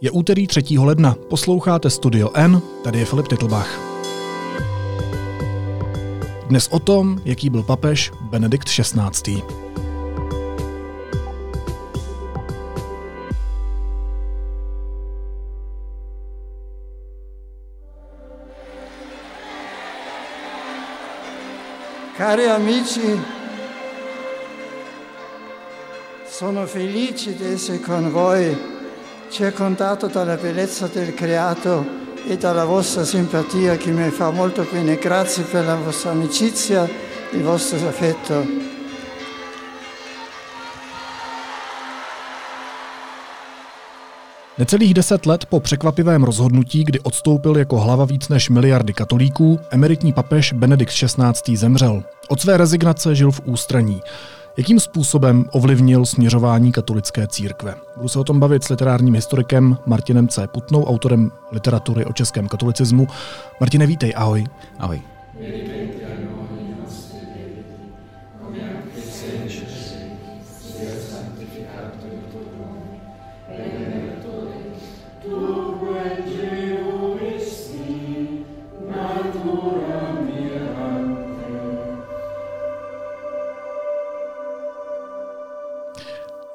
Je úterý 3. ledna, posloucháte Studio N, tady je Filip Titlbach. Dnes o tom, jaký byl papež Benedikt XVI. Cari amici, sono felice di essere con voi, circondato dalla bellezza del creato e dalla vostra simpatia che mi fa molto bene. Grazie per la vostra amicizia e il vostro affetto. Necelých deset let po překvapivém rozhodnutí, kdy odstoupil jako hlava víc než miliardy katolíků, emeritní papež Benedikt XVI. zemřel. Od své rezignace žil v ústraní. Jakým způsobem ovlivnil směřování katolické církve? Budu se o tom bavit s literárním historikem Martinem C. Putnou, autorem literatury o českém katolicismu. Martine, vítej, ahoj. Ahoj.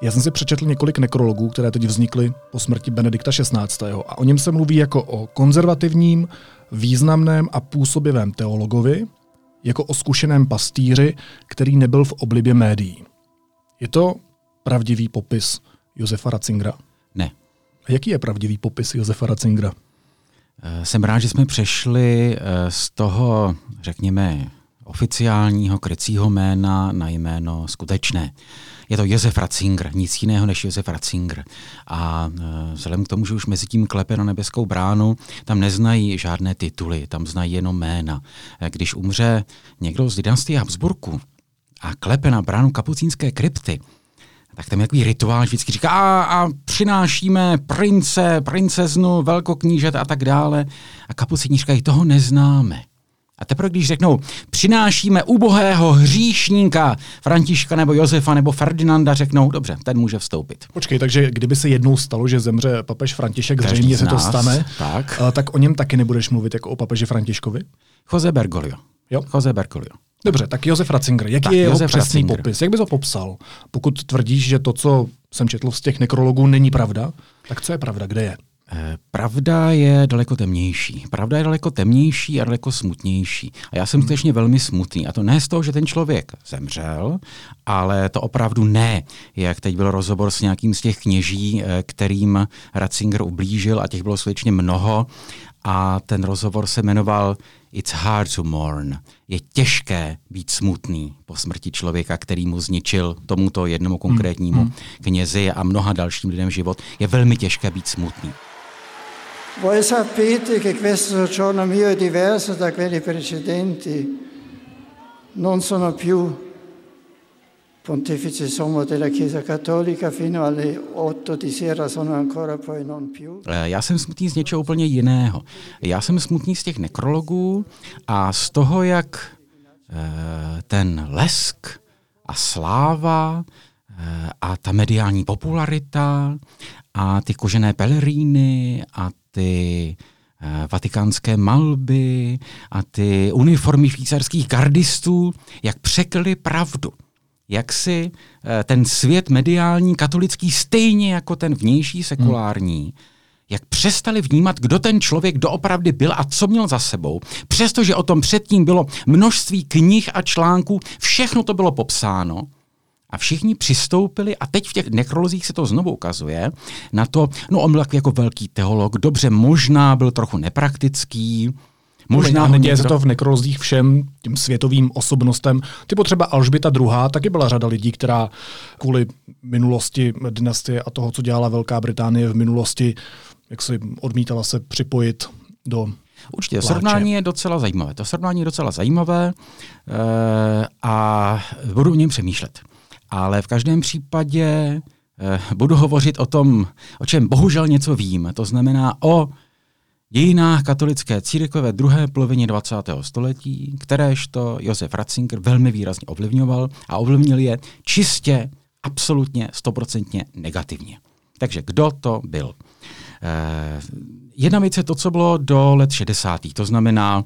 Já jsem si přečetl několik nekrologů, které teď vznikly po smrti Benedikta XVI. A o něm se mluví jako o konzervativním, významném a působivém teologovi, jako o zkušeném pastýři, který nebyl v oblibě médií. Je to pravdivý popis Josefa Ratzingera? Ne. A jaký je pravdivý popis Josefa Ratzingera? Eh, jsem rád, že jsme přešli eh, z toho, řekněme, oficiálního krycího jména na jméno skutečné. Je to Josef Ratzinger, nic jiného než Josef Ratzinger. A e, vzhledem k tomu, že už mezi tím klepe na nebeskou bránu, tam neznají žádné tituly, tam znají jenom jména. E, když umře někdo z dynastie Habsburku a klepe na bránu kapucínské krypty, tak tam je takový rituál, že vždycky říká a, a přinášíme prince, princeznu, velkoknížet a tak dále. A kapucíni říkají, toho neznáme. A teprve když řeknou, přinášíme ubohého hříšníka Františka nebo Josefa nebo Ferdinanda, řeknou, dobře, ten může vstoupit. Počkej, takže kdyby se jednou stalo, že zemře papež František, zřejmě se to stane, tak. tak o něm taky nebudeš mluvit jako o papeži Františkovi? Jose Bergoglio. Jo? Jose Bergoglio. Dobře, tak Josef Ratzinger, jaký tak, je jeho Josef přesný Ratzinger. popis? Jak bys ho popsal? Pokud tvrdíš, že to, co jsem četl z těch nekrologů, není pravda, tak co je pravda, kde je? Pravda je daleko temnější. Pravda je daleko temnější a daleko smutnější. A já jsem skutečně velmi smutný. A to ne z toho, že ten člověk zemřel, ale to opravdu ne. Jak teď byl rozhovor s nějakým z těch kněží, eh, kterým Ratzinger ublížil, a těch bylo skutečně mnoho. A ten rozhovor se jmenoval It's hard to mourn. Je těžké být smutný po smrti člověka, který mu zničil tomuto jednomu konkrétnímu knězi a mnoha dalším lidem život. Je velmi těžké být smutný. Voi sapete che questo soggiorno mio è diverso da quelli precedenti. Non sono più pontefice sommo della Chiesa Cattolica fino alle 8 di sera sono ancora poi non più. Eh, Já jsem smutný z něčeho úplně jiného. Já jsem smutný z těch nekrologů a z toho, jak eh, ten lesk a sláva eh, a ta mediální popularita a ty kožené peleríny a ty eh, vatikánské malby a ty uniformy švýcarských gardistů, jak překli pravdu. Jak si eh, ten svět mediální katolický stejně jako ten vnější sekulární, jak přestali vnímat, kdo ten člověk doopravdy byl a co měl za sebou. Přestože o tom předtím bylo množství knih a článků, všechno to bylo popsáno, a všichni přistoupili, a teď v těch nekrolozích se to znovu ukazuje, na to, no on byl takový jako velký teolog, dobře, možná byl trochu nepraktický, Možná ho se někdo- to v nekrolozích všem tím světovým osobnostem. Typu třeba Alžběta II. taky byla řada lidí, která kvůli minulosti dynastie a toho, co dělala Velká Británie v minulosti, jak si odmítala se připojit do Určitě, pláče. srovnání je docela zajímavé. To srovnání je docela zajímavé e, a budu o něm přemýšlet. Ale v každém případě e, budu hovořit o tom, o čem bohužel něco vím. To znamená o dějinách katolické církve ve druhé polovině 20. století, kteréžto Josef Ratzinger velmi výrazně ovlivňoval a ovlivnil je čistě, absolutně, stoprocentně negativně. Takže kdo to byl? jedna věc je to, co bylo do let 60. To znamená,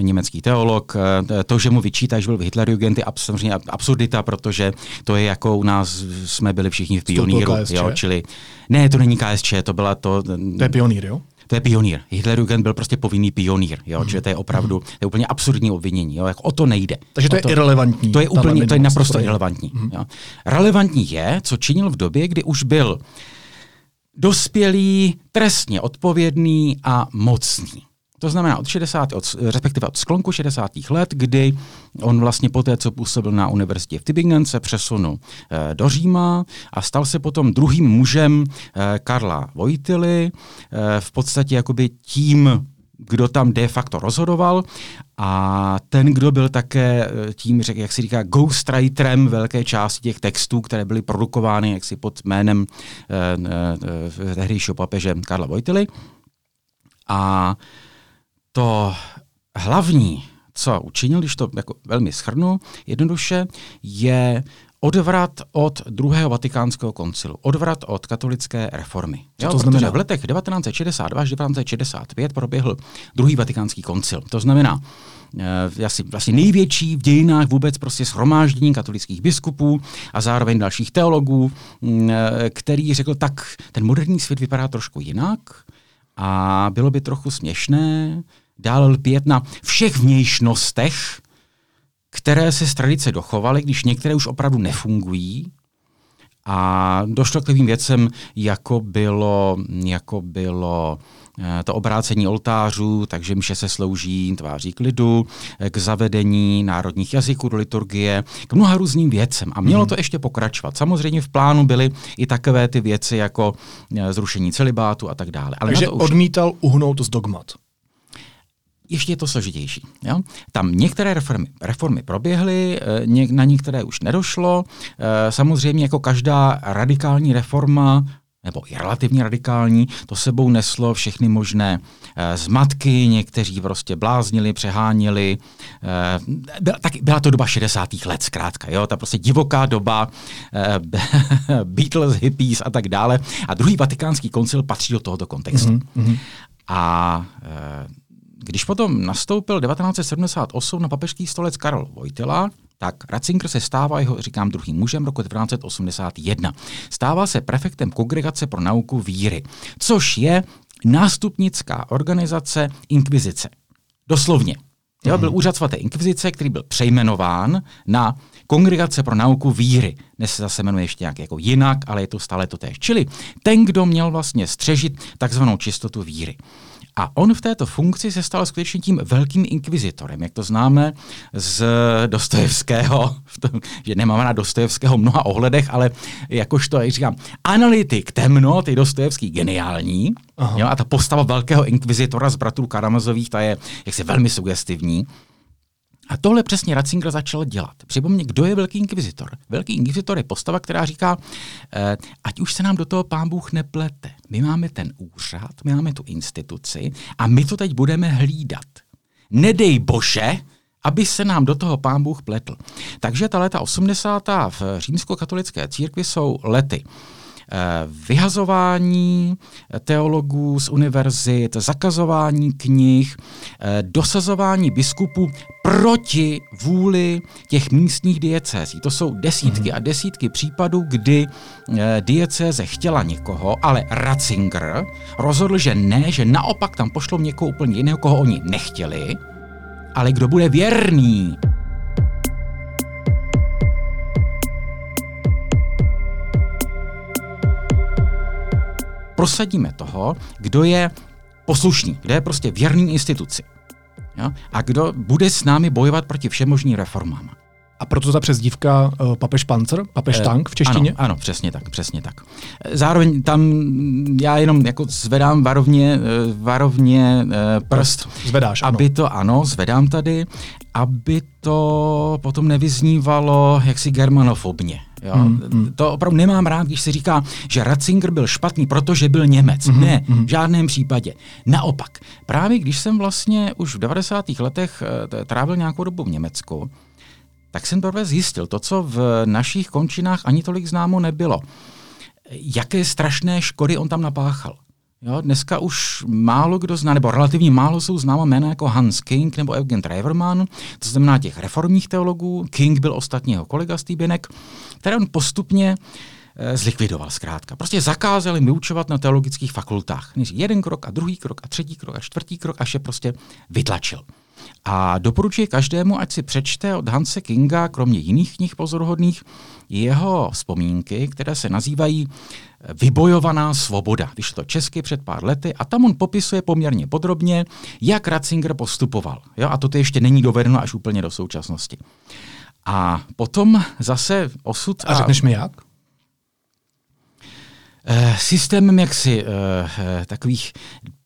německý teolog, to, že mu vyčítá, že byl v Hitlerjugend, je samozřejmě absurdita, protože to je jako u nás jsme byli všichni v pioníru. Jo, čili, ne, to není KSČ, to byla to... To je pionýr, jo? To je pionýr. Hitlerjugend byl prostě povinný pionýr, jo, hmm. že to je opravdu, to je úplně absurdní obvinění, jo, jako o to nejde. Takže to je to, irrelevantní. To je úplně, to je naprosto irrelevantní. Hmm. Jo. Relevantní je, co činil v době, kdy už byl dospělý, trestně odpovědný a mocný. To znamená od 60, od, respektive od sklonku 60. let, kdy on vlastně poté, co působil na univerzitě v Tübingen, se přesunul e, do Říma a stal se potom druhým mužem e, Karla Vojtily, e, v podstatě jakoby tím, kdo tam de facto rozhodoval a ten, kdo byl také tím, jak se říká, ghostwriterem velké části těch textů, které byly produkovány jaksi pod jménem e, e, tehdejšího papeže Karla Vojtily. A to hlavní, co učinil, když to jako velmi schrnu, jednoduše, je odvrat od druhého vatikánského koncilu, odvrat od katolické reformy. Co jo, to znamená? v letech 1962 až 1965 proběhl druhý vatikánský koncil. To znamená, eh, asi vlastně největší v dějinách vůbec prostě shromáždění katolických biskupů a zároveň dalších teologů, mm, eh, který řekl, tak ten moderní svět vypadá trošku jinak a bylo by trochu směšné dál lpět na všech vnějšnostech, které se z tradice dochovaly, když některé už opravdu nefungují. A došlo k takovým věcem, jako bylo, jako bylo eh, to obrácení oltářů, takže mše se slouží tváří k lidu, k zavedení národních jazyků do liturgie, k mnoha různým věcem. A mělo mhm. to ještě pokračovat. Samozřejmě v plánu byly i takové ty věci jako eh, zrušení celibátu a tak dále. Ale takže už... odmítal uhnout z dogmat ještě je to složitější. Jo? Tam některé reformy, reformy proběhly, eh, na některé už nedošlo. Eh, samozřejmě jako každá radikální reforma nebo i relativně radikální, to sebou neslo všechny možné e, zmatky, někteří prostě bláznili, přeháněli. E, byla, tak, byla to doba 60. let zkrátka, jo? ta prostě divoká doba e, Beatles, hippies a tak dále. A druhý vatikánský koncil patří do tohoto kontextu. Mm-hmm. A e, když potom nastoupil 1978 na papežský stolec Karol Vojtila, tak Ratzinger se stává jeho, říkám, druhým mužem roku 1981. Stává se prefektem Kongregace pro nauku víry, což je nástupnická organizace inkvizice. Doslovně. Jo, byl mhm. úřad svaté inkvizice, který byl přejmenován na Kongregace pro nauku víry. Dnes se zase jmenuje ještě nějak jako jinak, ale je to stále to též. Čili ten, kdo měl vlastně střežit takzvanou čistotu víry. A on v této funkci se stal skutečně tím velkým inkvizitorem, jak to známe z Dostojevského, že nemáme na Dostojevského mnoha ohledech, ale jakožto, jak říkám, analytik temno, ty Dostojevský geniální, jo, a ta postava velkého inkvizitora z bratrů Karamazových, ta je jaksi velmi sugestivní. A tohle přesně Ratzinger začal dělat. Připomně, kdo je velký inkvizitor. Velký inkvizitor je postava, která říká, eh, ať už se nám do toho pán Bůh neplete. My máme ten úřad, my máme tu instituci a my to teď budeme hlídat. Nedej bože, aby se nám do toho pán Bůh pletl. Takže ta leta 80. v římskokatolické církvi jsou lety vyhazování teologů z univerzit, zakazování knih, eh, dosazování biskupů proti vůli těch místních diecézí. To jsou desítky a desítky případů, kdy eh, diecéze chtěla někoho, ale Ratzinger rozhodl, že ne, že naopak tam pošlou někoho úplně jiného, koho oni nechtěli, ale kdo bude věrný prosadíme toho, kdo je poslušný, kdo je prostě věrný instituci. Jo? A kdo bude s námi bojovat proti všemožným reformám. A proto ta přezdívka uh, papež Panzer, papež uh, tank v češtině? Ano, ano, přesně tak, přesně tak. Zároveň tam já jenom jako zvedám varovně, varovně uh, prst. Zvedáš, ano. Aby to, ano, zvedám tady, aby to potom nevyznívalo jaksi germanofobně. Jo? Mm, mm. To opravdu nemám rád, když se říká, že Ratzinger byl špatný, protože byl Němec. Mm, ne, mm. v žádném případě. Naopak, právě když jsem vlastně už v 90. letech trávil nějakou dobu v Německu, tak jsem prvé zjistil to, co v našich končinách ani tolik známo nebylo. Jaké strašné škody on tam napáchal. Jo, dneska už málo kdo zná, nebo relativně málo jsou známa jména jako Hans King nebo Eugen Treverman, to znamená těch reformních teologů. King byl ostatní jeho kolega Stýběnek, který on postupně e, zlikvidoval zkrátka. Prostě zakázal jim vyučovat na teologických fakultách. Než jeden krok a druhý krok a třetí krok a čtvrtý krok, až je prostě vytlačil. A doporučuji každému, ať si přečte od Hanse Kinga, kromě jiných knih pozoruhodných, jeho vzpomínky, které se nazývají Vybojovaná svoboda, když to česky před pár lety, a tam on popisuje poměrně podrobně, jak Ratzinger postupoval. Jo? A to ještě není dovedeno až úplně do současnosti. A potom zase osud... A řekneš mi jak? Eh, systémem jaksi eh, takových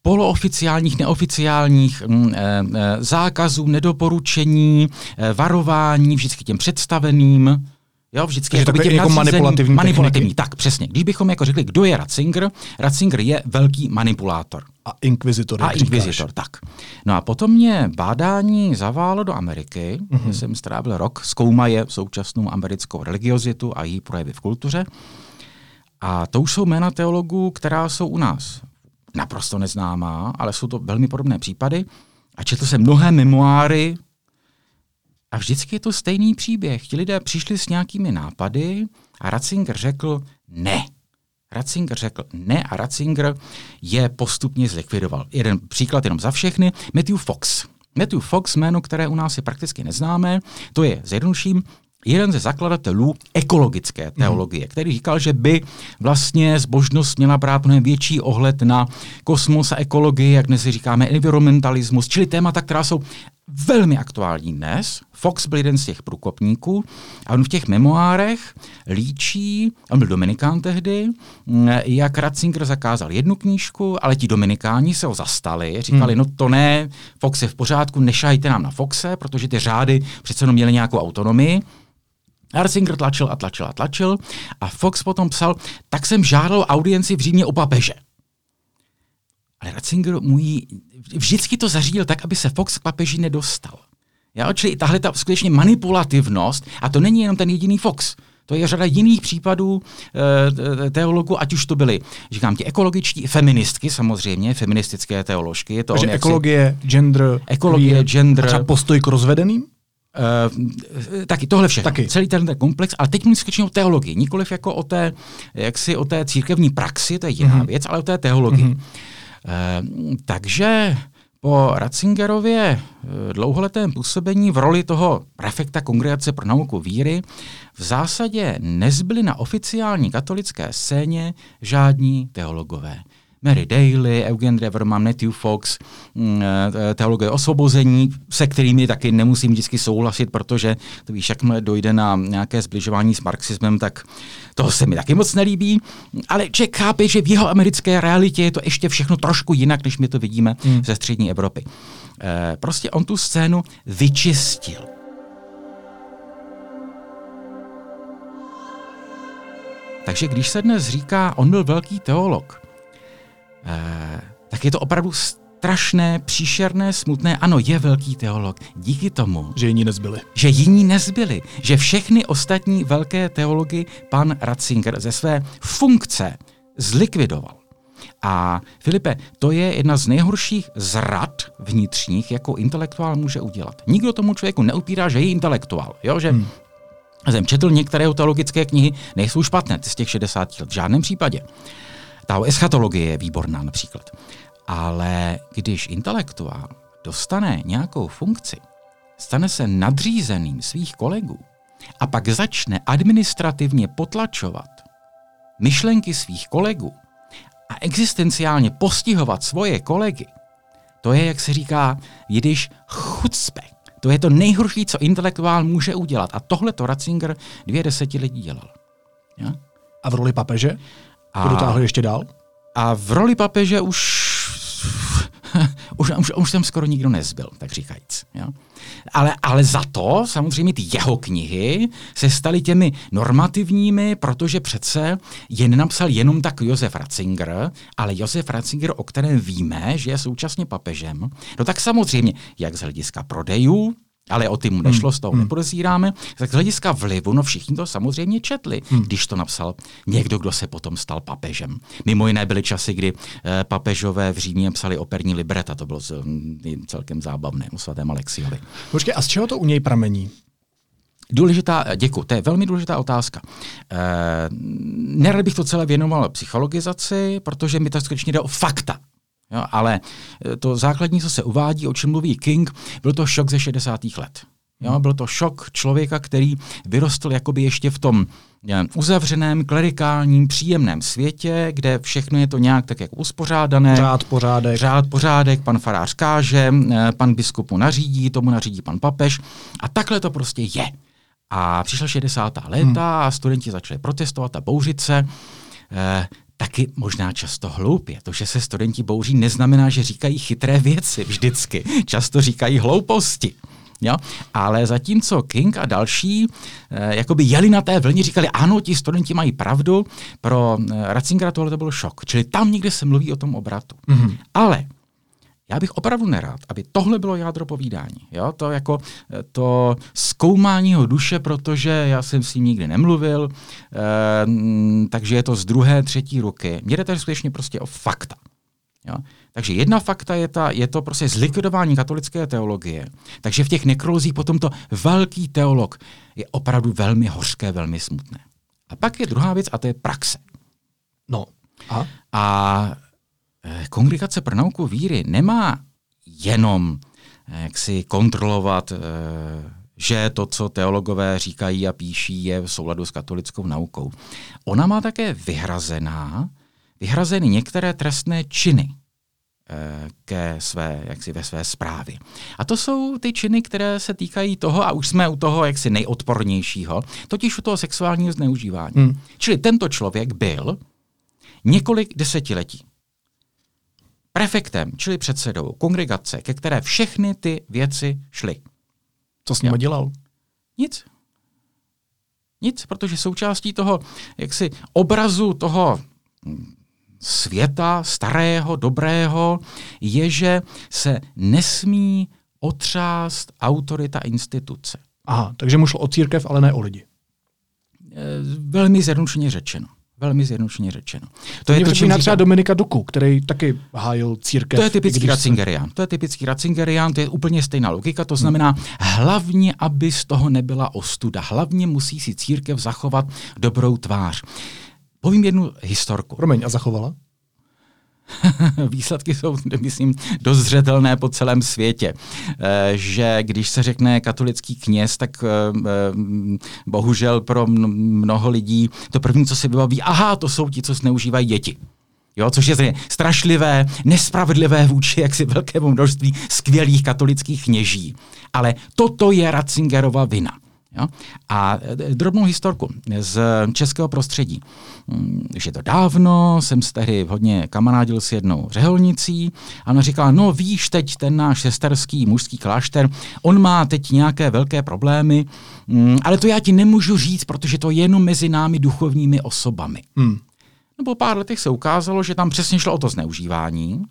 polooficiálních, neoficiálních mm, eh, zákazů, nedoporučení, varování vždycky těm představeným, Jo, vždycky jako, těm jako manipulativní, manipulativní. Tak, přesně. Když bychom jako řekli, kdo je Ratzinger, Ratzinger je velký manipulátor. A inkvizitor. A inkvizitor, tak. No a potom mě bádání zaválo do Ameriky, mm-hmm. kde jsem strávil rok, zkoumaje současnou americkou religiozitu a její projevy v kultuře. A to už jsou jména teologů, která jsou u nás naprosto neznámá, ale jsou to velmi podobné případy. A četl jsem mnohé memoáry a vždycky je to stejný příběh. Ti lidé přišli s nějakými nápady a Ratzinger řekl ne. Ratzinger řekl ne a Ratzinger je postupně zlikvidoval. Jeden příklad jenom za všechny. Matthew Fox. Matthew Fox, jméno, které u nás je prakticky neznámé, to je zjednoduším jeden ze zakladatelů ekologické teologie, který říkal, že by vlastně zbožnost měla brát mnohem větší ohled na kosmos a ekologii, jak dnes říkáme, environmentalismus, čili témata, která jsou velmi aktuální dnes. Fox byl jeden z těch průkopníků a on v těch memoárech líčí, on byl dominikán tehdy, mm, jak Ratzinger zakázal jednu knížku, ale ti dominikáni se ho zastali, říkali, hmm. no to ne, Fox je v pořádku, nešajte nám na Foxe, protože ty řády přece jenom měly nějakou autonomii. Ratzinger tlačil a tlačil a tlačil a Fox potom psal, tak jsem žádal audienci v Římě o papeže. Ale Ratzinger mu ji vždycky to zařídil tak, aby se Fox k papeži nedostal. Já, čili tahle ta skutečně manipulativnost, a to není jenom ten jediný Fox, to je řada jiných případů e, teologů, ať už to byly, říkám ti, ekologičtí, feministky samozřejmě, feministické teoložky. Je to Takže on, ekologie, si, gender, ekologie, gender. A třeba postoj k rozvedeným? Uh, taky tohle všechno, taky. celý ten, ten komplex, ale teď mluvím skutečně o teologii, nikoliv jako o té, jaksi o té církevní praxi, to je jiná mm-hmm. věc, ale o té teologii. Mm-hmm. Uh, takže po Ratzingerově uh, dlouholetém působení v roli toho prefekta Kongregace pro nauku víry v zásadě nezbyly na oficiální katolické scéně žádní teologové. Mary Daly, Eugen Dreverman, Matthew Fox, mm, eh, teologie osvobození, se kterými taky nemusím vždycky souhlasit, protože to víš, jakmile dojde na nějaké zbližování s marxismem, tak to se mi taky moc nelíbí. Ale člověk chápe, že v jeho americké realitě je to ještě všechno trošku jinak, než my to vidíme hmm. ze střední Evropy. E, prostě on tu scénu vyčistil. Takže když se dnes říká, on byl velký teolog, Eh, tak je to opravdu strašné, příšerné, smutné. Ano, je velký teolog. Díky tomu. Že jiní nezbyli. Že jiní nezbyli. Že všechny ostatní velké teology pan Ratzinger ze své funkce zlikvidoval. A Filipe, to je jedna z nejhorších zrad vnitřních, jako intelektuál může udělat. Nikdo tomu člověku neupírá, že je intelektuál. Jo? Že hmm. jsem četl některé teologické knihy, nejsou špatné z těch 60 let, v žádném případě. Ta eschatologie je výborná například. Ale když intelektuál dostane nějakou funkci, stane se nadřízeným svých kolegů a pak začne administrativně potlačovat myšlenky svých kolegů a existenciálně postihovat svoje kolegy, to je, jak se říká, jidiš chucpe. To je to nejhorší, co intelektuál může udělat. A tohle to Ratzinger dvě desetiletí dělal. Ja? A v roli papeže? A, dotáhl ještě dál? A v roli papeže už, už, už, už tam skoro nikdo nezbyl, tak říkajíc. Jo? Ale, ale za to samozřejmě ty jeho knihy se staly těmi normativními, protože přece je nenapsal jenom tak Josef Ratzinger, ale Josef Ratzinger, o kterém víme, že je současně papežem, no tak samozřejmě, jak z hlediska prodejů, ale o ty mu nešlo, z toho hmm. nepodezíráme. Tak z hlediska vlivu, no všichni to samozřejmě četli, hmm. když to napsal někdo, kdo se potom stal papežem. Mimo jiné byly časy, kdy eh, papežové v Římě psali operní libreta, to bylo celkem zábavné o svatém Alexiovi. Počkej, a z čeho to u něj pramení? Důležitá, děkuji, to je velmi důležitá otázka. E, nerad bych to celé věnoval psychologizaci, protože mi to skutečně jde o fakta. Jo, ale eh, to základní, co se uvádí, o čem mluví King, byl to šok ze 60. let. Jo, byl to šok člověka, který vyrostl jakoby ještě v tom je, uzavřeném, klerikálním, příjemném světě, kde všechno je to nějak tak jako uspořádané. Řád, pořádek. Řád, pořádek, pan farář káže, eh, pan biskup mu nařídí, tomu nařídí pan papež. A takhle to prostě je. A přišla 60. léta hmm. a studenti začali protestovat a bouřit se. Taky možná často hloupě. To, že se studenti bouří, neznamená, že říkají chytré věci vždycky. Často říkají hlouposti. Jo? Ale zatímco King a další eh, jakoby jeli na té vlně, říkali, ano, ti studenti mají pravdu, pro eh, Ratzingera tohle to byl šok. Čili tam někde se mluví o tom obratu. Mm-hmm. Ale já bych opravdu nerád, aby tohle bylo jádro povídání. Jo? To jako eh, to zkoumání jeho duše, protože já jsem s ním nikdy nemluvil, eh, takže je to z druhé, třetí ruky. Mně jde tady skutečně prostě o fakta. Jo? Takže jedna fakta je, ta, je to prostě zlikvidování katolické teologie. Takže v těch nekrolozích potom to velký teolog je opravdu velmi hořké, velmi smutné. A pak je druhá věc a to je praxe. No. A, a kongregace pro nauku víry nemá jenom eh, jak si kontrolovat, eh, že to, co teologové říkají a píší, je v souladu s katolickou naukou. Ona má také vyhrazená, vyhrazeny některé trestné činy ke své, jaksi ve své zprávě. A to jsou ty činy, které se týkají toho, a už jsme u toho jaksi nejodpornějšího, totiž u toho sexuálního zneužívání. Hmm. Čili tento člověk byl několik desetiletí prefektem, čili předsedou kongregace, ke které všechny ty věci šly. Co s nimi dělal? Nic. Nic, protože součástí toho jaksi obrazu toho světa starého, dobrého je, že se nesmí otřást autorita instituce. Aha, takže mu šlo o církev, ale ne o lidi. E, velmi zjednodušeně řečeno. Velmi zjednodušeně řečeno. To, je to, čím třeba Dominika Duku, který taky hájil církev. To je typický Ratzingerian. To je typický Ratzingerian, to je úplně stejná logika. To znamená, hmm. hlavně, aby z toho nebyla ostuda. Hlavně musí si církev zachovat dobrou tvář. Povím jednu historku. Promiň, a zachovala? výsledky jsou, myslím, dost zřetelné po celém světě. Eh, že když se řekne katolický kněz, tak eh, eh, bohužel pro mnoho lidí to první, co si vybaví, aha, to jsou ti, co zneužívají děti. Jo, což je strašlivé, nespravedlivé vůči jaksi velkému množství skvělých katolických kněží. Ale toto je Ratzingerova vina. Jo? A e, drobnou historku z českého prostředí. Mm, že to dávno, jsem se tehdy hodně kamarádil s jednou řeholnicí a ona říkala, no víš, teď ten náš sesterský mužský klášter, on má teď nějaké velké problémy, mm, ale to já ti nemůžu říct, protože to je jenom mezi námi duchovními osobami. Hmm. No po pár letech se ukázalo, že tam přesně šlo o to zneužívání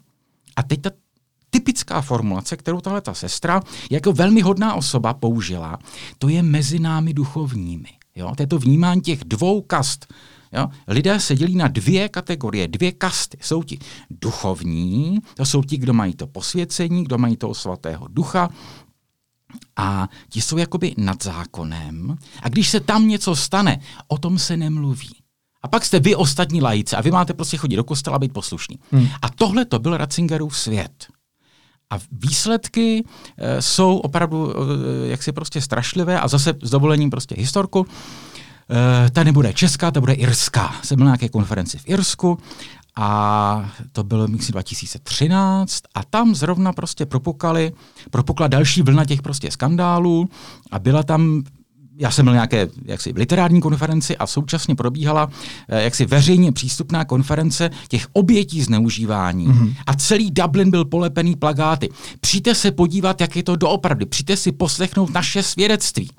a teď ta typická formulace, kterou tahle ta sestra jako velmi hodná osoba použila, to je mezi námi duchovními. Jo? To je to vnímání těch dvou kast. Jo? Lidé se dělí na dvě kategorie, dvě kasty. Jsou ti duchovní, to jsou ti, kdo mají to posvěcení, kdo mají toho svatého ducha, a ti jsou jakoby nad zákonem. A když se tam něco stane, o tom se nemluví. A pak jste vy ostatní lajíci a vy máte prostě chodit do kostela a být poslušní. Hmm. A tohle to byl Ratzingerův svět. A výsledky e, jsou opravdu e, jaksi prostě strašlivé a zase s dovolením prostě historku. E, ta nebude česká, ta bude irská. Jsem byl na nějaké konferenci v Irsku a to bylo, myslím, 2013 a tam zrovna prostě propukali, propukla další vlna těch prostě skandálů a byla tam já jsem byl nějaké jaksi literární konferenci a současně probíhala eh, jaksi veřejně přístupná konference těch obětí zneužívání. Mm-hmm. A celý Dublin byl polepený plagáty. Přijďte se podívat, jak je to doopravdy. Přijďte si poslechnout naše svědectví.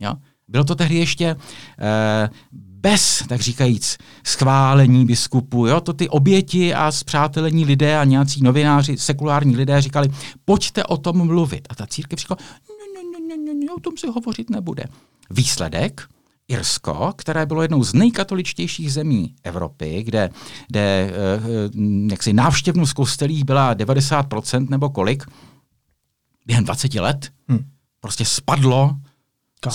Jo? Bylo to tehdy ještě eh, bez, tak říkajíc, schválení biskupu. Jo? To ty oběti a zpřátelení lidé a nějací novináři, sekulární lidé říkali, pojďte o tom mluvit. A ta církev říkala, o tom se hovořit nebude. Výsledek, Irsko, které bylo jednou z nejkatoličtějších zemí Evropy, kde, kde eh, jaksi návštěvnost kostelí byla 90% nebo kolik, během 20 let hmm. prostě spadlo Kam?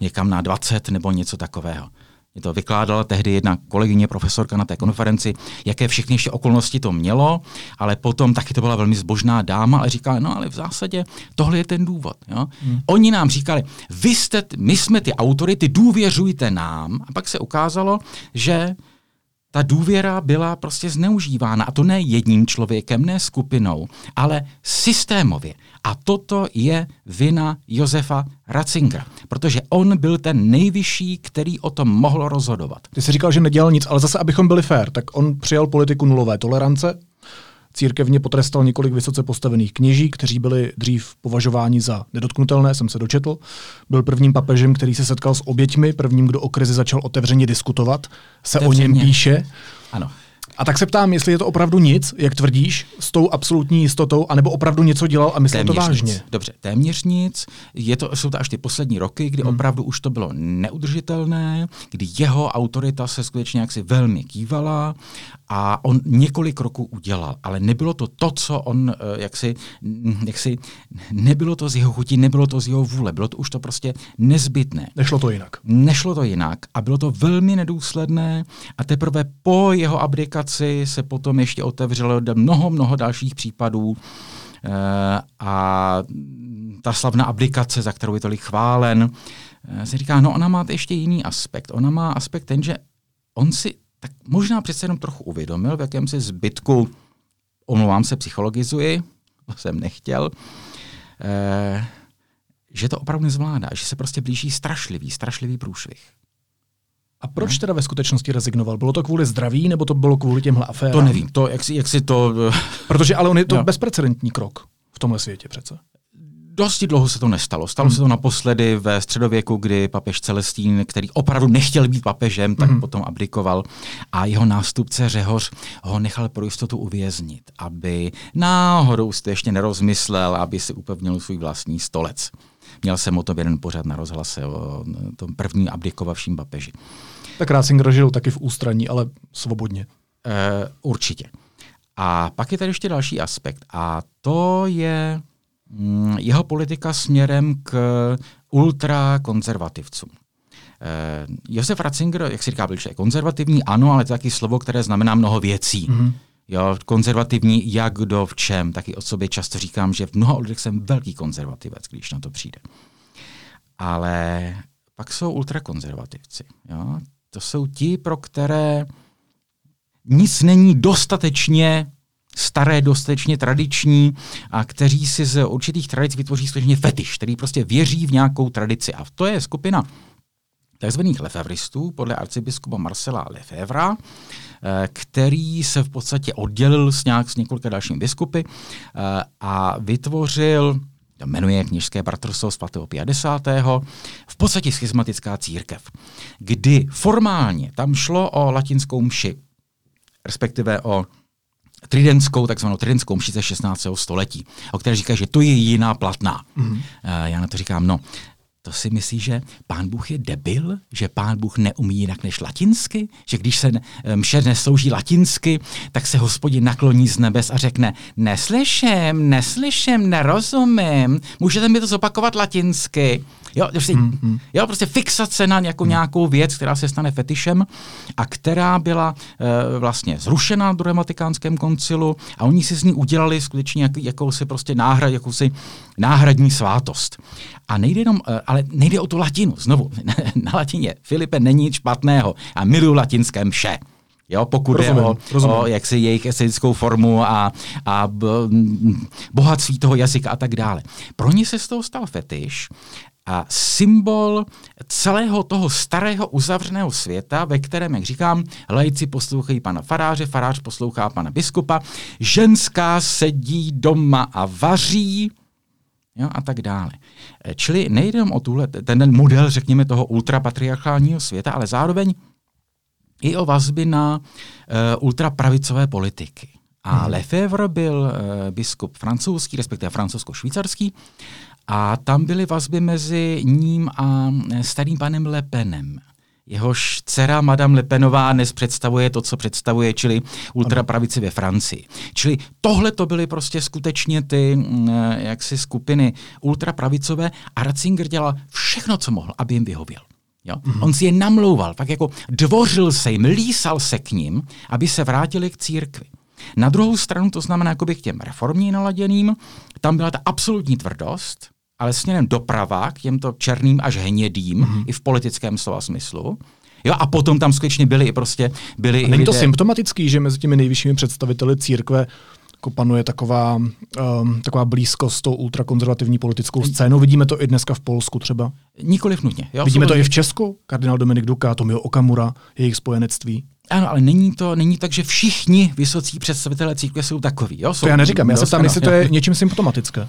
někam na 20 nebo něco takového. Mě to vykládala tehdy jedna kolegyně, profesorka na té konferenci, jaké všechny ještě okolnosti to mělo, ale potom taky to byla velmi zbožná dáma, ale říkala, no ale v zásadě tohle je ten důvod. Jo? Hmm. Oni nám říkali, vy jste, my jsme ty autority, důvěřujte nám. A pak se ukázalo, že ta důvěra byla prostě zneužívána. A to ne jedním člověkem, ne skupinou, ale systémově. A toto je vina Josefa Ratzingera, protože on byl ten nejvyšší, který o tom mohl rozhodovat. Ty jsi říkal, že nedělal nic, ale zase, abychom byli fair, tak on přijal politiku nulové tolerance, církevně potrestal několik vysoce postavených kněží, kteří byli dřív považováni za nedotknutelné, jsem se dočetl. Byl prvním papežem, který se setkal s oběťmi, prvním, kdo o krizi začal otevřeně diskutovat, se otevřeně. o něm píše. Ano. A tak se ptám, jestli je to opravdu nic, jak tvrdíš, s tou absolutní jistotou, anebo opravdu něco dělal a myslel téměř to vážně. Nic. Dobře, téměř nic. Je to, jsou to až ty poslední roky, kdy hmm. opravdu už to bylo neudržitelné, kdy jeho autorita se skutečně jaksi velmi kývala a on několik roků udělal, ale nebylo to to, co on eh, jaksi, jaksi nebylo to z jeho chutí, nebylo to z jeho vůle, bylo to už to prostě nezbytné. Nešlo to jinak. Nešlo to jinak a bylo to velmi nedůsledné a teprve po jeho abdikaci se potom ještě otevřelo mnoho, mnoho dalších případů e, a ta slavná abdikace, za kterou je tolik chválen, e, se říká, no ona má ještě jiný aspekt. Ona má aspekt ten, že on si tak možná přece jenom trochu uvědomil, v jakém se zbytku, omlouvám se, psychologizuji, to jsem nechtěl, eh, že to opravdu nezvládá, že se prostě blíží strašlivý, strašlivý průšvih. A proč teda ve skutečnosti rezignoval? Bylo to kvůli zdraví, nebo to bylo kvůli těmhle aférám? To nevím, to, jak, si, jak si to... Protože ale on je to jo. bezprecedentní krok v tomhle světě přece. Dosti dlouho se to nestalo. Stalo hmm. se to naposledy ve středověku, kdy papež Celestín, který opravdu nechtěl být papežem, tak hmm. potom abdikoval a jeho nástupce Řehoř ho nechal pro jistotu uvěznit, aby náhodou jste ještě nerozmyslel, aby si upevnil svůj vlastní stolec. Měl jsem o tom jeden pořad na rozhlase o tom prvním abdikovavším papeži. Tak Ratzinger žil taky v ústraní, ale svobodně. E, určitě. A pak je tady ještě další aspekt a to je jeho politika směrem k ultrakonzervativcům. Eh, Josef Ratzinger, jak si říká, byl člověk konzervativní, ano, ale to je taky slovo, které znamená mnoho věcí. Mm-hmm. Jo, konzervativní jak kdo v čem. Taky o sobě často říkám, že v mnoha lidech jsem velký konzervativec, když na to přijde. Ale pak jsou ultrakonzervativci. Jo? To jsou ti, pro které nic není dostatečně staré, dostatečně tradiční a kteří si z určitých tradic vytvoří skutečně fetiš, který prostě věří v nějakou tradici. A to je skupina takzvaných lefevristů podle arcibiskupa Marcela Lefevra, eh, který se v podstatě oddělil s, nějak, s několika dalšími biskupy eh, a vytvořil jmenuje kněžské bratrstvo svatého 50. v podstatě schizmatická církev, kdy formálně tam šlo o latinskou mši, respektive o tridentskou, takzvanou tridentskou mšice 16. století, o které říká, že to je jiná platná. Uh, já na to říkám, no, to si myslí, že pán Bůh je debil, že pán Bůh neumí jinak než latinsky, že když se eh, mše neslouží latinsky, tak se hospodin nakloní z nebes a řekne, neslyším, neslyším, nerozumím, můžete mi to zopakovat latinsky. Jo, prostě, mm-hmm. jo, prostě fixace na nějakou, mm. nějakou věc, která se stane fetišem a která byla e, vlastně zrušena do Vatikánském koncilu a oni si z ní udělali skutečně jak, jakousi prostě náhrad, jakousi náhradní svátost. A nejde jenom, e, ale nejde o tu latinu. Znovu, na latině Filipe není nic špatného a miluju latinské mše. Jo, pokud rozumím, je o, rozumím. o jaksi jejich esenickou formu a, a bohatství toho jazyka a tak dále. Pro ně se z toho stal fetiš a symbol celého toho starého uzavřeného světa, ve kterém, jak říkám, lajci poslouchají pana faráře, farář poslouchá pana biskupa, ženská sedí doma a vaří, jo, a tak dále. Čili nejde o tuhle, ten model, řekněme, toho ultrapatriarchálního světa, ale zároveň i o vazby na uh, ultrapravicové politiky. A hmm. Lefebvre byl uh, biskup francouzský, respektive francouzsko-švýcarský, A tam byly vazby mezi ním a starým panem Lepenem jehož dcera Madame Lepenová dnes představuje to, co představuje, čili ultrapravici ve Francii. Čili tohle to byly prostě skutečně ty mm, jaksi skupiny ultrapravicové a Ratzinger dělal všechno, co mohl, aby jim vyhověl. Jo? Mm-hmm. On si je namlouval, pak jako dvořil se jim, lísal se k ním, aby se vrátili k církvi. Na druhou stranu, to znamená jakoby k těm reformní naladěným, tam byla ta absolutní tvrdost, ale směrem doprava k těmto černým až hnědým, mm-hmm. i v politickém slova smyslu. Jo, a potom tam skutečně byli i prostě byli a Není to lidé... symptomatický, že mezi těmi nejvyššími představiteli církve jako panuje taková, um, taková blízkost s tou ultrakonzervativní politickou scénou. Vidíme to i dneska v Polsku třeba. Nikoliv nutně. Jo, Vidíme to i v Česku. Kardinál Dominik Duka, Tomio Okamura, jejich spojenectví. Ano, ale není to není tak, že všichni vysocí představitelé církve jsou takový. Jo? Jsou, to já neříkám, já se ptám, jestli to je něčím symptomatické.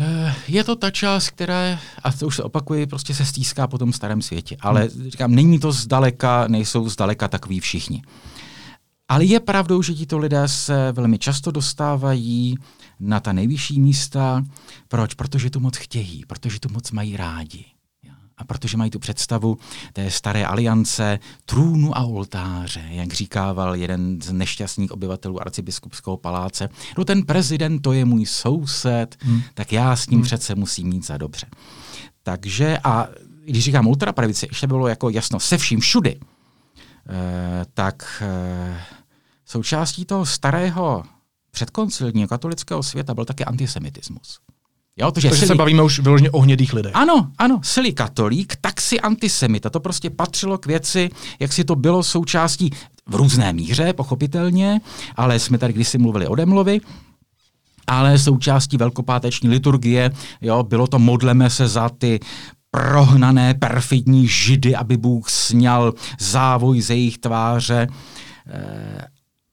Eh, je to ta část, která, a to už se opakuje, prostě se stýská po tom starém světě. Ale hmm. říkám, není to zdaleka, nejsou zdaleka takový všichni. Ale je pravdou, že tito lidé se velmi často dostávají na ta nejvyšší místa. Proč? Protože tu moc chtějí, protože tu moc mají rádi. A protože mají tu představu té staré aliance trůnu a oltáře, jak říkával jeden z nešťastných obyvatelů arcibiskupského paláce, no ten prezident to je můj soused, hmm. tak já s ním hmm. přece musím mít za dobře. Takže a když říkám ultrapravice, ještě bylo jako jasno se vším všudy, eh, tak eh, součástí toho starého předkoncilního katolického světa byl také antisemitismus. Jo, to, že Takže silí... se bavíme už vyloženě o hnědých lidech. Ano, ano, silý katolík, tak si antisemita. To prostě patřilo k věci, jak si to bylo součástí v různé míře, pochopitelně, ale jsme tady kdysi mluvili o Demlovi, ale součástí velkopáteční liturgie, jo, bylo to modleme se za ty prohnané perfidní židy, aby Bůh sněl závoj ze jejich tváře.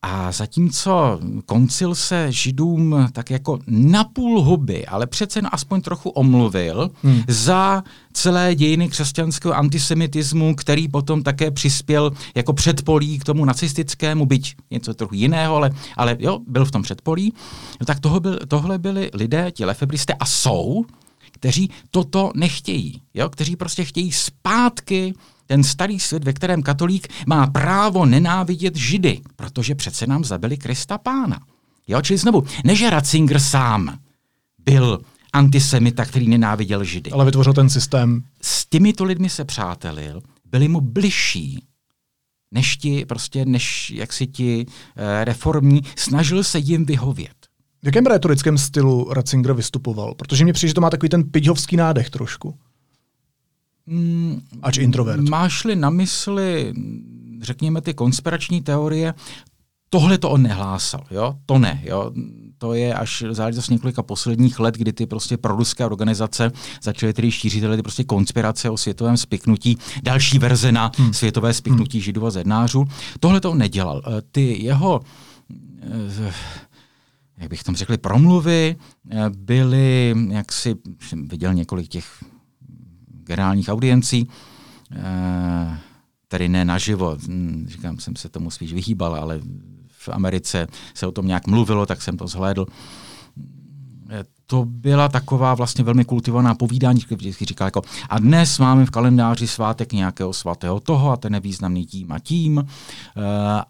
A zatímco koncil se židům tak jako napůl huby, ale přece jen aspoň trochu omluvil hmm. za celé dějiny křesťanského antisemitismu, který potom také přispěl jako předpolí k tomu nacistickému, byť něco trochu jiného, ale, ale jo, byl v tom předpolí, no tak toho byl, tohle byli lidé, ti lefebristé a jsou, kteří toto nechtějí, jo, kteří prostě chtějí zpátky ten starý svět, ve kterém katolík má právo nenávidět židy, protože přece nám zabili Krista pána. Jo, čili znovu, než Ratzinger sám byl antisemita, který nenáviděl židy. Ale vytvořil ten systém. S těmito lidmi se přátelil, byli mu bližší, než ti, prostě, než jak si ti e, reformní, snažil se jim vyhovět. V jakém retorickém stylu Ratzinger vystupoval? Protože mně přijde, že to má takový ten piďovský nádech trošku. Mm, Ač introvert. Máš-li na mysli, řekněme, ty konspirační teorie, tohle to on nehlásal, jo? To ne, jo? To je až záležitost několika posledních let, kdy ty prostě proruské organizace začaly tedy šířit ty prostě konspirace o světovém spiknutí, další verze na hmm. světové spiknutí hmm. židů a zednářů. Tohle to on nedělal. Eh, ty jeho eh, jak bych tom řekli, promluvy eh, byly, jak si viděl několik těch generálních audiencí, eh, tedy ne naživo, hm, říkám, jsem se tomu spíš vyhýbal, ale v Americe se o tom nějak mluvilo, tak jsem to zhlédl. Eh, to byla taková vlastně velmi kultivovaná povídání, vždycky říkal jako a dnes máme v kalendáři svátek nějakého svatého toho a ten je významný tím a tím eh,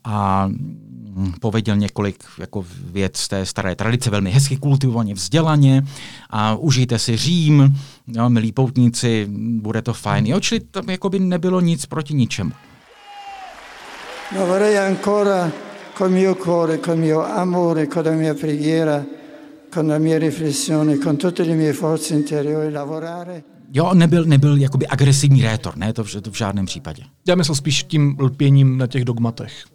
a hm, pověděl několik jako věc z té staré tradice, velmi hezky kultivovaně, vzdělaně a užijte si Řím, jo, milí poutníci, bude to fajn. Jo, čili tam jako by nebylo nic proti ničemu. No ancora col mio cuore, col mio amore, con la mia preghiera con la mia riflessione, con tutte le mie forze interiori lavorare. Jo, nebyl, nebyl jakoby agresivní rétor, ne, to v, to v žádném případě. Já myslel spíš tím lpěním na těch dogmatech.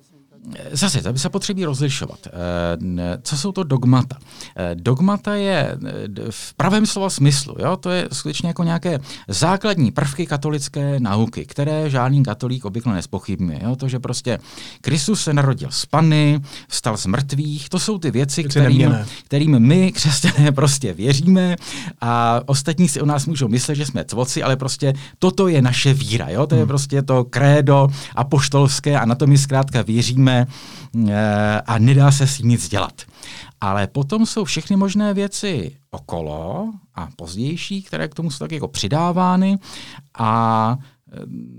Zase, to by se potřebí rozlišovat. Eh, co jsou to dogmata? Eh, dogmata je eh, v pravém slova smyslu. Jo? To je skutečně jako nějaké základní prvky katolické nauky, které žádný katolík obvykle nespochybňuje. Jo? To, že prostě Kristus se narodil z Panny, vstal z mrtvých, to jsou ty věci, kterým, kterým my, křesťané, prostě věříme a ostatní si o nás můžou myslet, že jsme cvoci, ale prostě toto je naše víra. Jo? To je hmm. prostě to krédo apoštolské a na to my zkrátka věříme víme e, a nedá se s tím nic dělat. Ale potom jsou všechny možné věci okolo a pozdější, které k tomu jsou tak jako přidávány a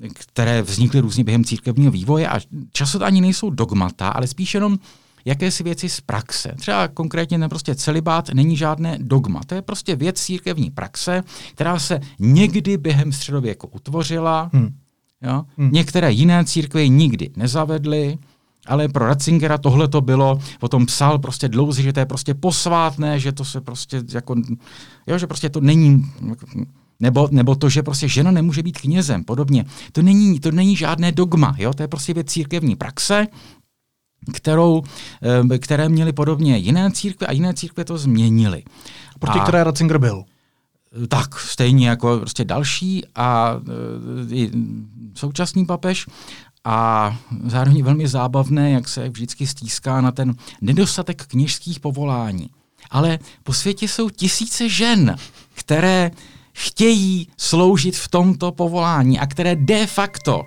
e, které vznikly různě během církevního vývoje a často to ani nejsou dogmata, ale spíš jenom jakési věci z praxe. Třeba konkrétně ten prostě celibát není žádné dogma. To je prostě věc církevní praxe, která se někdy během středověku utvořila. Hmm. Jo? Hmm. Některé jiné církve nikdy nezavedly, ale pro Ratzingera tohle to bylo, potom psal prostě dlouze, že to je prostě posvátné, že to se prostě jako, jo, že prostě to není, nebo, nebo to, že prostě žena nemůže být knězem, podobně. To není, to není žádné dogma, jo, to je prostě věc církevní praxe, kterou, eh, které měly podobně jiné církve a jiné církve to změnily. Proti a, které Ratzinger byl? Tak, stejně jako prostě další a i současný papež a zároveň velmi zábavné, jak se vždycky stýská na ten nedostatek kněžských povolání. Ale po světě jsou tisíce žen, které chtějí sloužit v tomto povolání a které de facto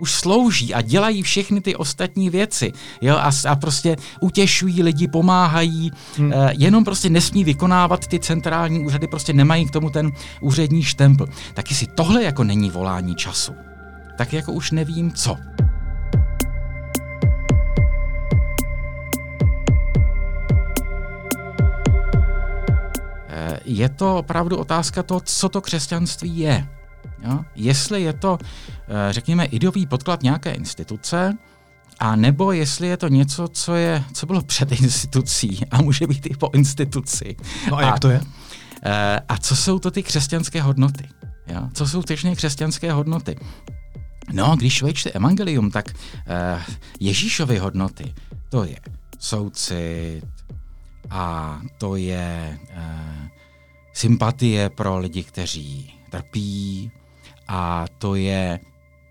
už slouží a dělají všechny ty ostatní věci. Jo, a, a prostě utěšují lidi, pomáhají, hmm. uh, jenom prostě nesmí vykonávat ty centrální úřady, prostě nemají k tomu ten úřední štempl. Tak jestli tohle jako není volání času, tak jako už nevím co. Eh, je to opravdu otázka toho, co to křesťanství je. Jo? Jestli je to, eh, řekněme, ideový podklad nějaké instituce, a nebo jestli je to něco, co, je, co bylo před institucí a může být i po instituci. No a jak to je? Eh, a co jsou to ty křesťanské hodnoty? Jo? Co jsou ty křesťanské hodnoty? No, když člověk čte evangelium, tak uh, Ježíšovy hodnoty, to je soucit a to je uh, sympatie pro lidi, kteří trpí a to je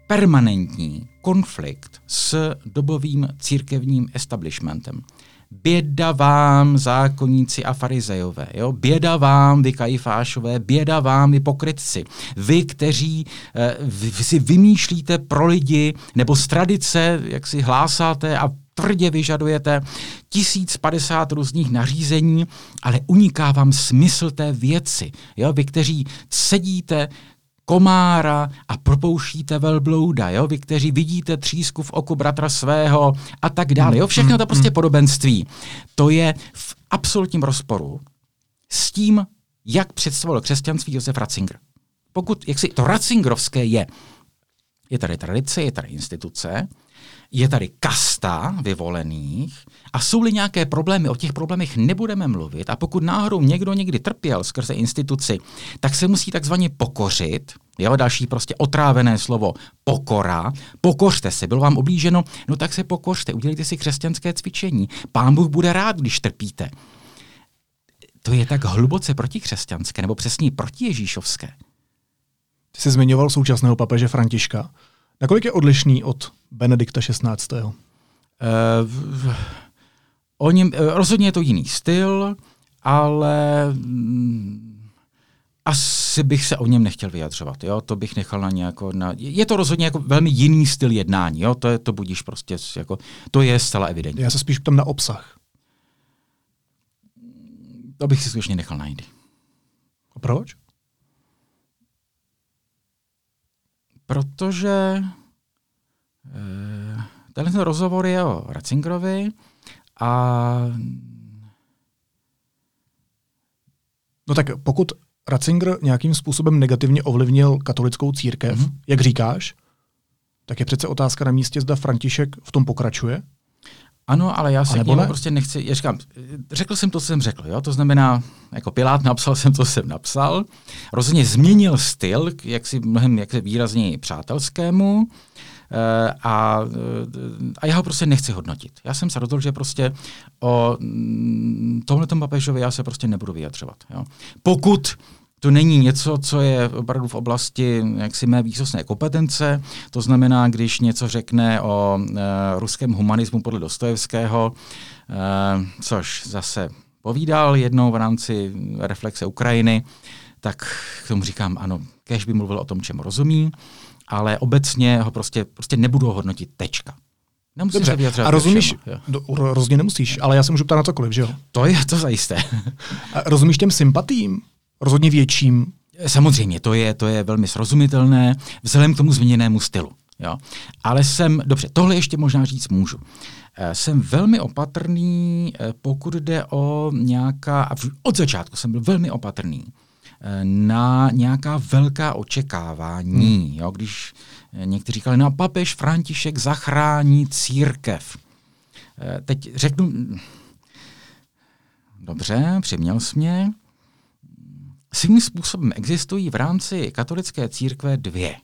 permanentní konflikt s dobovým církevním establishmentem. Běda vám, zákonníci a farizejové, jo? běda vám, vy kajfášové, běda vám, vy pokrytci. Vy, kteří eh, vy si vymýšlíte pro lidi, nebo z tradice, jak si hlásáte a tvrdě vyžadujete 1050 různých nařízení, ale uniká vám smysl té věci. Jo? Vy, kteří sedíte komára a propouštíte velblouda, jo? vy, kteří vidíte třísku v oku bratra svého a tak dále. Jo? Všechno to prostě podobenství. To je v absolutním rozporu s tím, jak představoval křesťanství Josef Ratzinger. Pokud, jak si to Ratzingerovské je, je tady tradice, je tady instituce, je tady kasta vyvolených a jsou-li nějaké problémy, o těch problémech nebudeme mluvit a pokud náhodou někdo někdy trpěl skrze instituci, tak se musí takzvaně pokořit, jo, další prostě otrávené slovo pokora, pokořte se, bylo vám oblíženo, no tak se pokořte, udělejte si křesťanské cvičení, pán Bůh bude rád, když trpíte. To je tak hluboce protikřesťanské, nebo přesně proti Ježíšovské. Ty jsi zmiňoval současného papeže Františka. Nakolik je odlišný od Benedikta XVI. Uh, o něm, uh, rozhodně je to jiný styl, ale mm, asi bych se o něm nechtěl vyjadřovat. Jo? To bych nechal na nějako... Na, je to rozhodně jako velmi jiný styl jednání. Jo? To, je, to budíš prostě... Jako, to je zcela evidentní. Já se spíš ptám na obsah. To bych si skutečně nechal najít. A proč? Protože Eh, tenhle rozhovor je o Ratzingerovi a No tak pokud Ratzinger nějakým způsobem negativně ovlivnil katolickou církev, mm-hmm. jak říkáš, tak je přece otázka na místě, zda František v tom pokračuje? Ano, ale já se k němu ne? prostě nechci, já říkám, řekl jsem to, co jsem řekl, jo? to znamená, jako Pilát napsal jsem to, co jsem napsal, rozhodně změnil styl, jak si mnohem jak se výrazněji přátelskému, Eh, a, eh, a já ho prostě nechci hodnotit. Já jsem se rozhodl, že prostě o mm, tomhle papežovi já se prostě nebudu vyjadřovat. Jo. Pokud to není něco, co je opravdu v oblasti jaksi mé výsostné kompetence. To znamená, když něco řekne o e, ruském humanismu podle Dostojevského, e, což zase povídal jednou v rámci reflexe Ukrajiny, tak k tomu říkám, ano, kež by mluvil o tom, čemu rozumí ale obecně ho prostě, prostě nebudu ho hodnotit tečka. Nemusím Dobře, se a rozumíš, do, rozhodně nemusíš, ale já se můžu ptát na cokoliv, že jo? To je to zajisté. A rozumíš těm sympatím? Rozhodně větším. Samozřejmě, to je, to je velmi srozumitelné vzhledem k tomu změněnému stylu. Jo. Ale jsem, dobře, tohle ještě možná říct můžu. Eh, Jsem velmi opatrný, eh, pokud jde o nějaká, a od začátku jsem byl velmi opatrný, eh, na nějaká velká očekávání. Hmm. Jo, když někteří říkali, no papež František zachrání církev. Teď řeknu, dobře, přiměl jsi mě, Svým způsobem existují v rámci katolické církve dvě.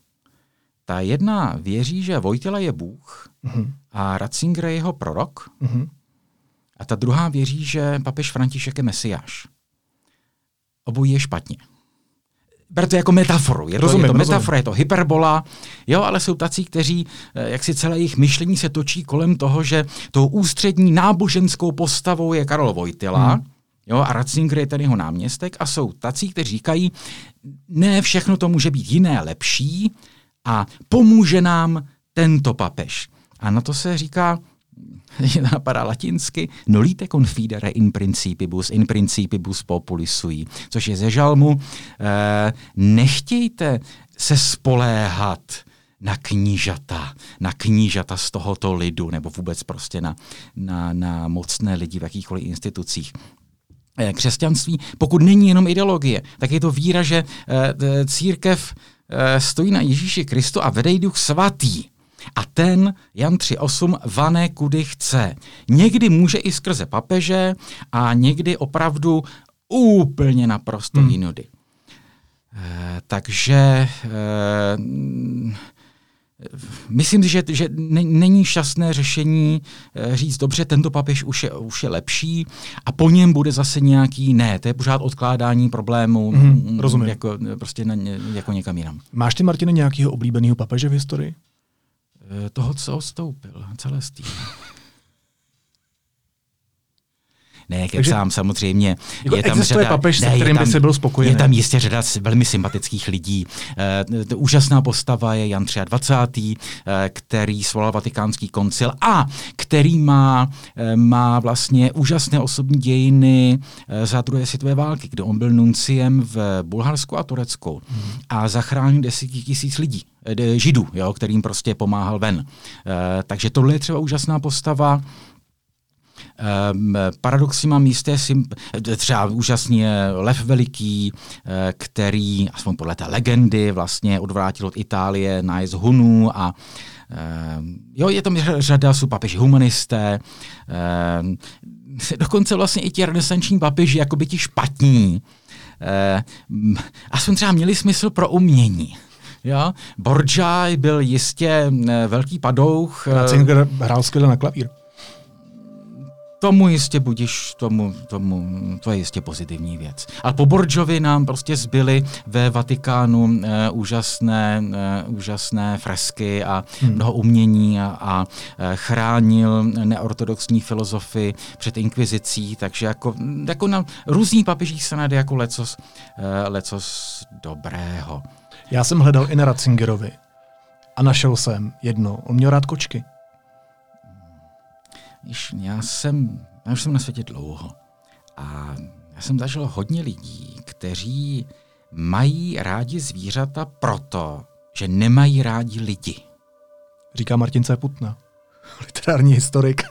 Ta jedna věří, že Vojtila je Bůh Mhm. a Ratzinger je jeho prorok, Mhm. a ta druhá věří, že papež František je mesiáš. Obojí je špatně. Ber to jako metaforu. Je to, Rozumím, je to rozumím. metafora, je to hyperbola. Jo, ale jsou tací, kteří, eh, jak si celé jejich myšlení se točí kolem toho, že tou ústřední náboženskou postavou je Karol Vojtila, hmm. Jo, a Ratzinger je ten jeho náměstek, a jsou tací, kteří říkají, ne všechno to může být jiné, lepší a pomůže nám tento papež. A na to se říká, napadá latinsky, nolite confidere in principibus, in principibus populi což je ze žalmu, eh, nechtějte se spoléhat na knížata, na knížata z tohoto lidu, nebo vůbec prostě na, na, na mocné lidi v jakýchkoliv institucích křesťanství, pokud není jenom ideologie, tak je to víra, že eh, t- církev eh, stojí na Ježíši Kristu a vede jí duch svatý. A ten, Jan 3.8, vane kudy chce. Někdy může i skrze papeže a někdy opravdu úplně naprosto hmm. jinudy. Eh, takže eh, Myslím si, že, že ne- není šťastné řešení eh, říct, dobře, tento papež už je, už je lepší a po něm bude zase nějaký, ne, to je pořád odkládání problému, Mhm, mm, rozumím. Jako, eh, prostě na, jako někam jinam. Máš ty, Martine, nějakého oblíbeného papeže v historii? Eh, Toho, co odstoupil, Celestý. Ne, kecám, samozřejmě. Jako existuje papež, se je kterým by si byl spokojený? Je tam jistě řada velmi sympatických lidí. T- úžasná postava je Jan 23., eh, který svolal vatikánský koncil a který má, eh, má vlastně úžasné osobní dějiny eh, za druhé světové války, kde on byl nunciem v Bulharsku a Turecku Mhm. a zachránil desítky tisíc lidí, židů, jo, kterým prostě pomáhal ven. Eh, takže tohle je třeba úžasná postava. Paradoxně mám jisté, třeba úžasně Lev Veliký, eh, který, aspoň podle té legendy, vlastně odvrátil od Itálie nájezd Hunů a um, jo, je tam řada, jsou papeži humanisté, um, dokonce vlastně i ti renesanční papeži, jako by ti špatní, um, aspoň třeba měli smysl pro umění. Jo? Borgia byl jistě eh, velký padouch. eh, Ratzinger hrál skvěle na klavír. Tomu jistě budíš, tomu, tomu, to je jistě pozitivní věc. Ale po Borgiovi nám prostě zbyly ve Vatikánu e, úžasné, e, úžasné fresky a hmm. mnoho umění a, a e, chránil neortodoxní filozofy před inkvizicí, takže jako, jako na různý papežích se najde jako lecos, e, lecos dobrého. Já jsem hledal i na Ratzingerovi a našel jsem jedno. On měl rád kočky. Víš, já jsem, já už jsem na světě dlouho a já jsem zažil hodně lidí, kteří mají rádi zvířata proto, že nemají rádi lidi. Říká Martin C. Putna, literární historik.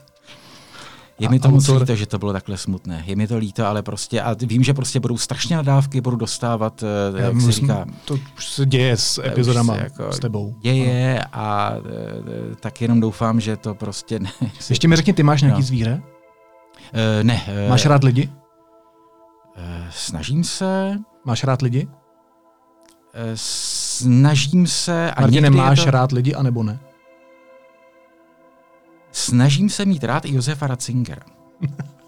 Je A mi to moc autor- líto, že to bylo takhle smutné. Je mi to líto, ale prostě, a vím, že prostě budou strašně nadávky, budu dostávat, eh, jak se říká, To už se děje s epizodama se jako s tebou. děje a eh, tak jenom doufám, že to prostě ne. Ještě mi řekni, ty máš nějaký No. zvíře? Eh, ne. eh, Máš rád lidi? eh, Snažím se, Máš rád lidi? eh, snažím se a Martine, někdy je máš to... rád lidi, anebo ne? Snažím se mít rád i Josefa Ratzingera.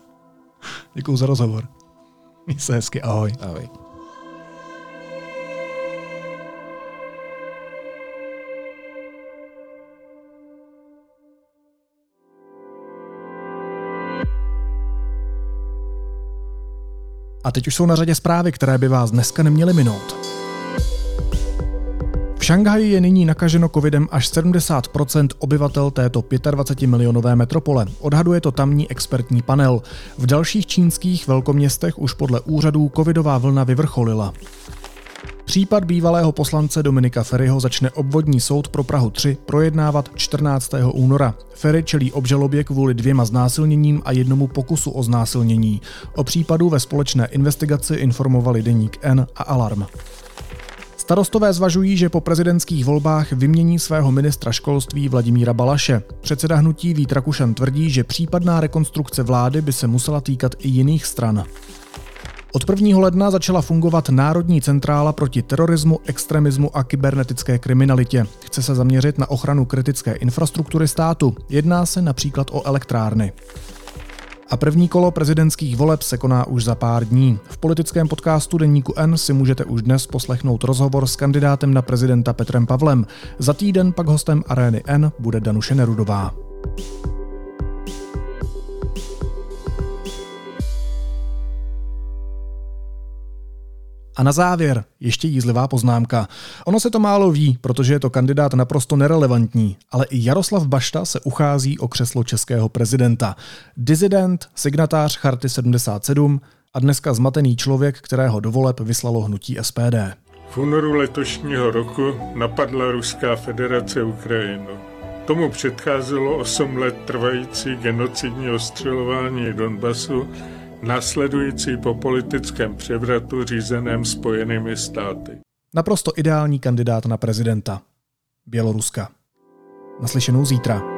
Děkuji za rozhovor. Měj se hezky, ahoj. Ahoj. A teď už jsou na řadě zprávy, které by vás dneska neměly minout. Šanghaji je nyní nakaženo covidem až 70% obyvatel této 25-milionové metropole. Odhaduje to tamní expertní panel. V dalších čínských velkoměstech už podle úřadů covidová vlna vyvrcholila. Případ bývalého poslance Dominika Ferryho začne obvodní soud pro Prahu 3 projednávat 14. února. Ferry čelí obžalobě kvůli dvěma znásilněním a jednomu pokusu o znásilnění. O případu ve společné investigaci informovali deník N a Alarm. Starostové zvažují, že po prezidentských volbách vymění svého ministra školství Vladimíra Balaše. Předseda hnutí Vít Rakušan tvrdí, že případná rekonstrukce vlády by se musela týkat i jiných stran. Od 1. ledna začala fungovat Národní centrála proti terorismu, extremismu a kybernetické kriminalitě. Chce se zaměřit na ochranu kritické infrastruktury státu. Jedná se například o elektrárny. A první kolo prezidentských voleb se koná už za pár dní. V politickém podcastu Deníku N si můžete už dnes poslechnout rozhovor s kandidátem na prezidenta Petrem Pavlem. Za týden pak hostem Arény N bude Danuše Nerudová. A na závěr ještě jízlivá poznámka. Ono se to málo ví, protože je to kandidát naprosto nerelevantní, ale i Jaroslav Bašta se uchází o křeslo českého prezidenta. Dizident, signatář Charty 77 a dneska zmatený člověk, kterého do voleb vyslalo hnutí SPD. V únoru letošního roku napadla Ruská federace Ukrajinu. Tomu předcházelo 8 let trvající genocidní ostřelování Donbasu následující po politickém převratu řízeném Spojenými státy. Naprosto ideální kandidát na prezidenta. Běloruska. Naslyšenou zítra.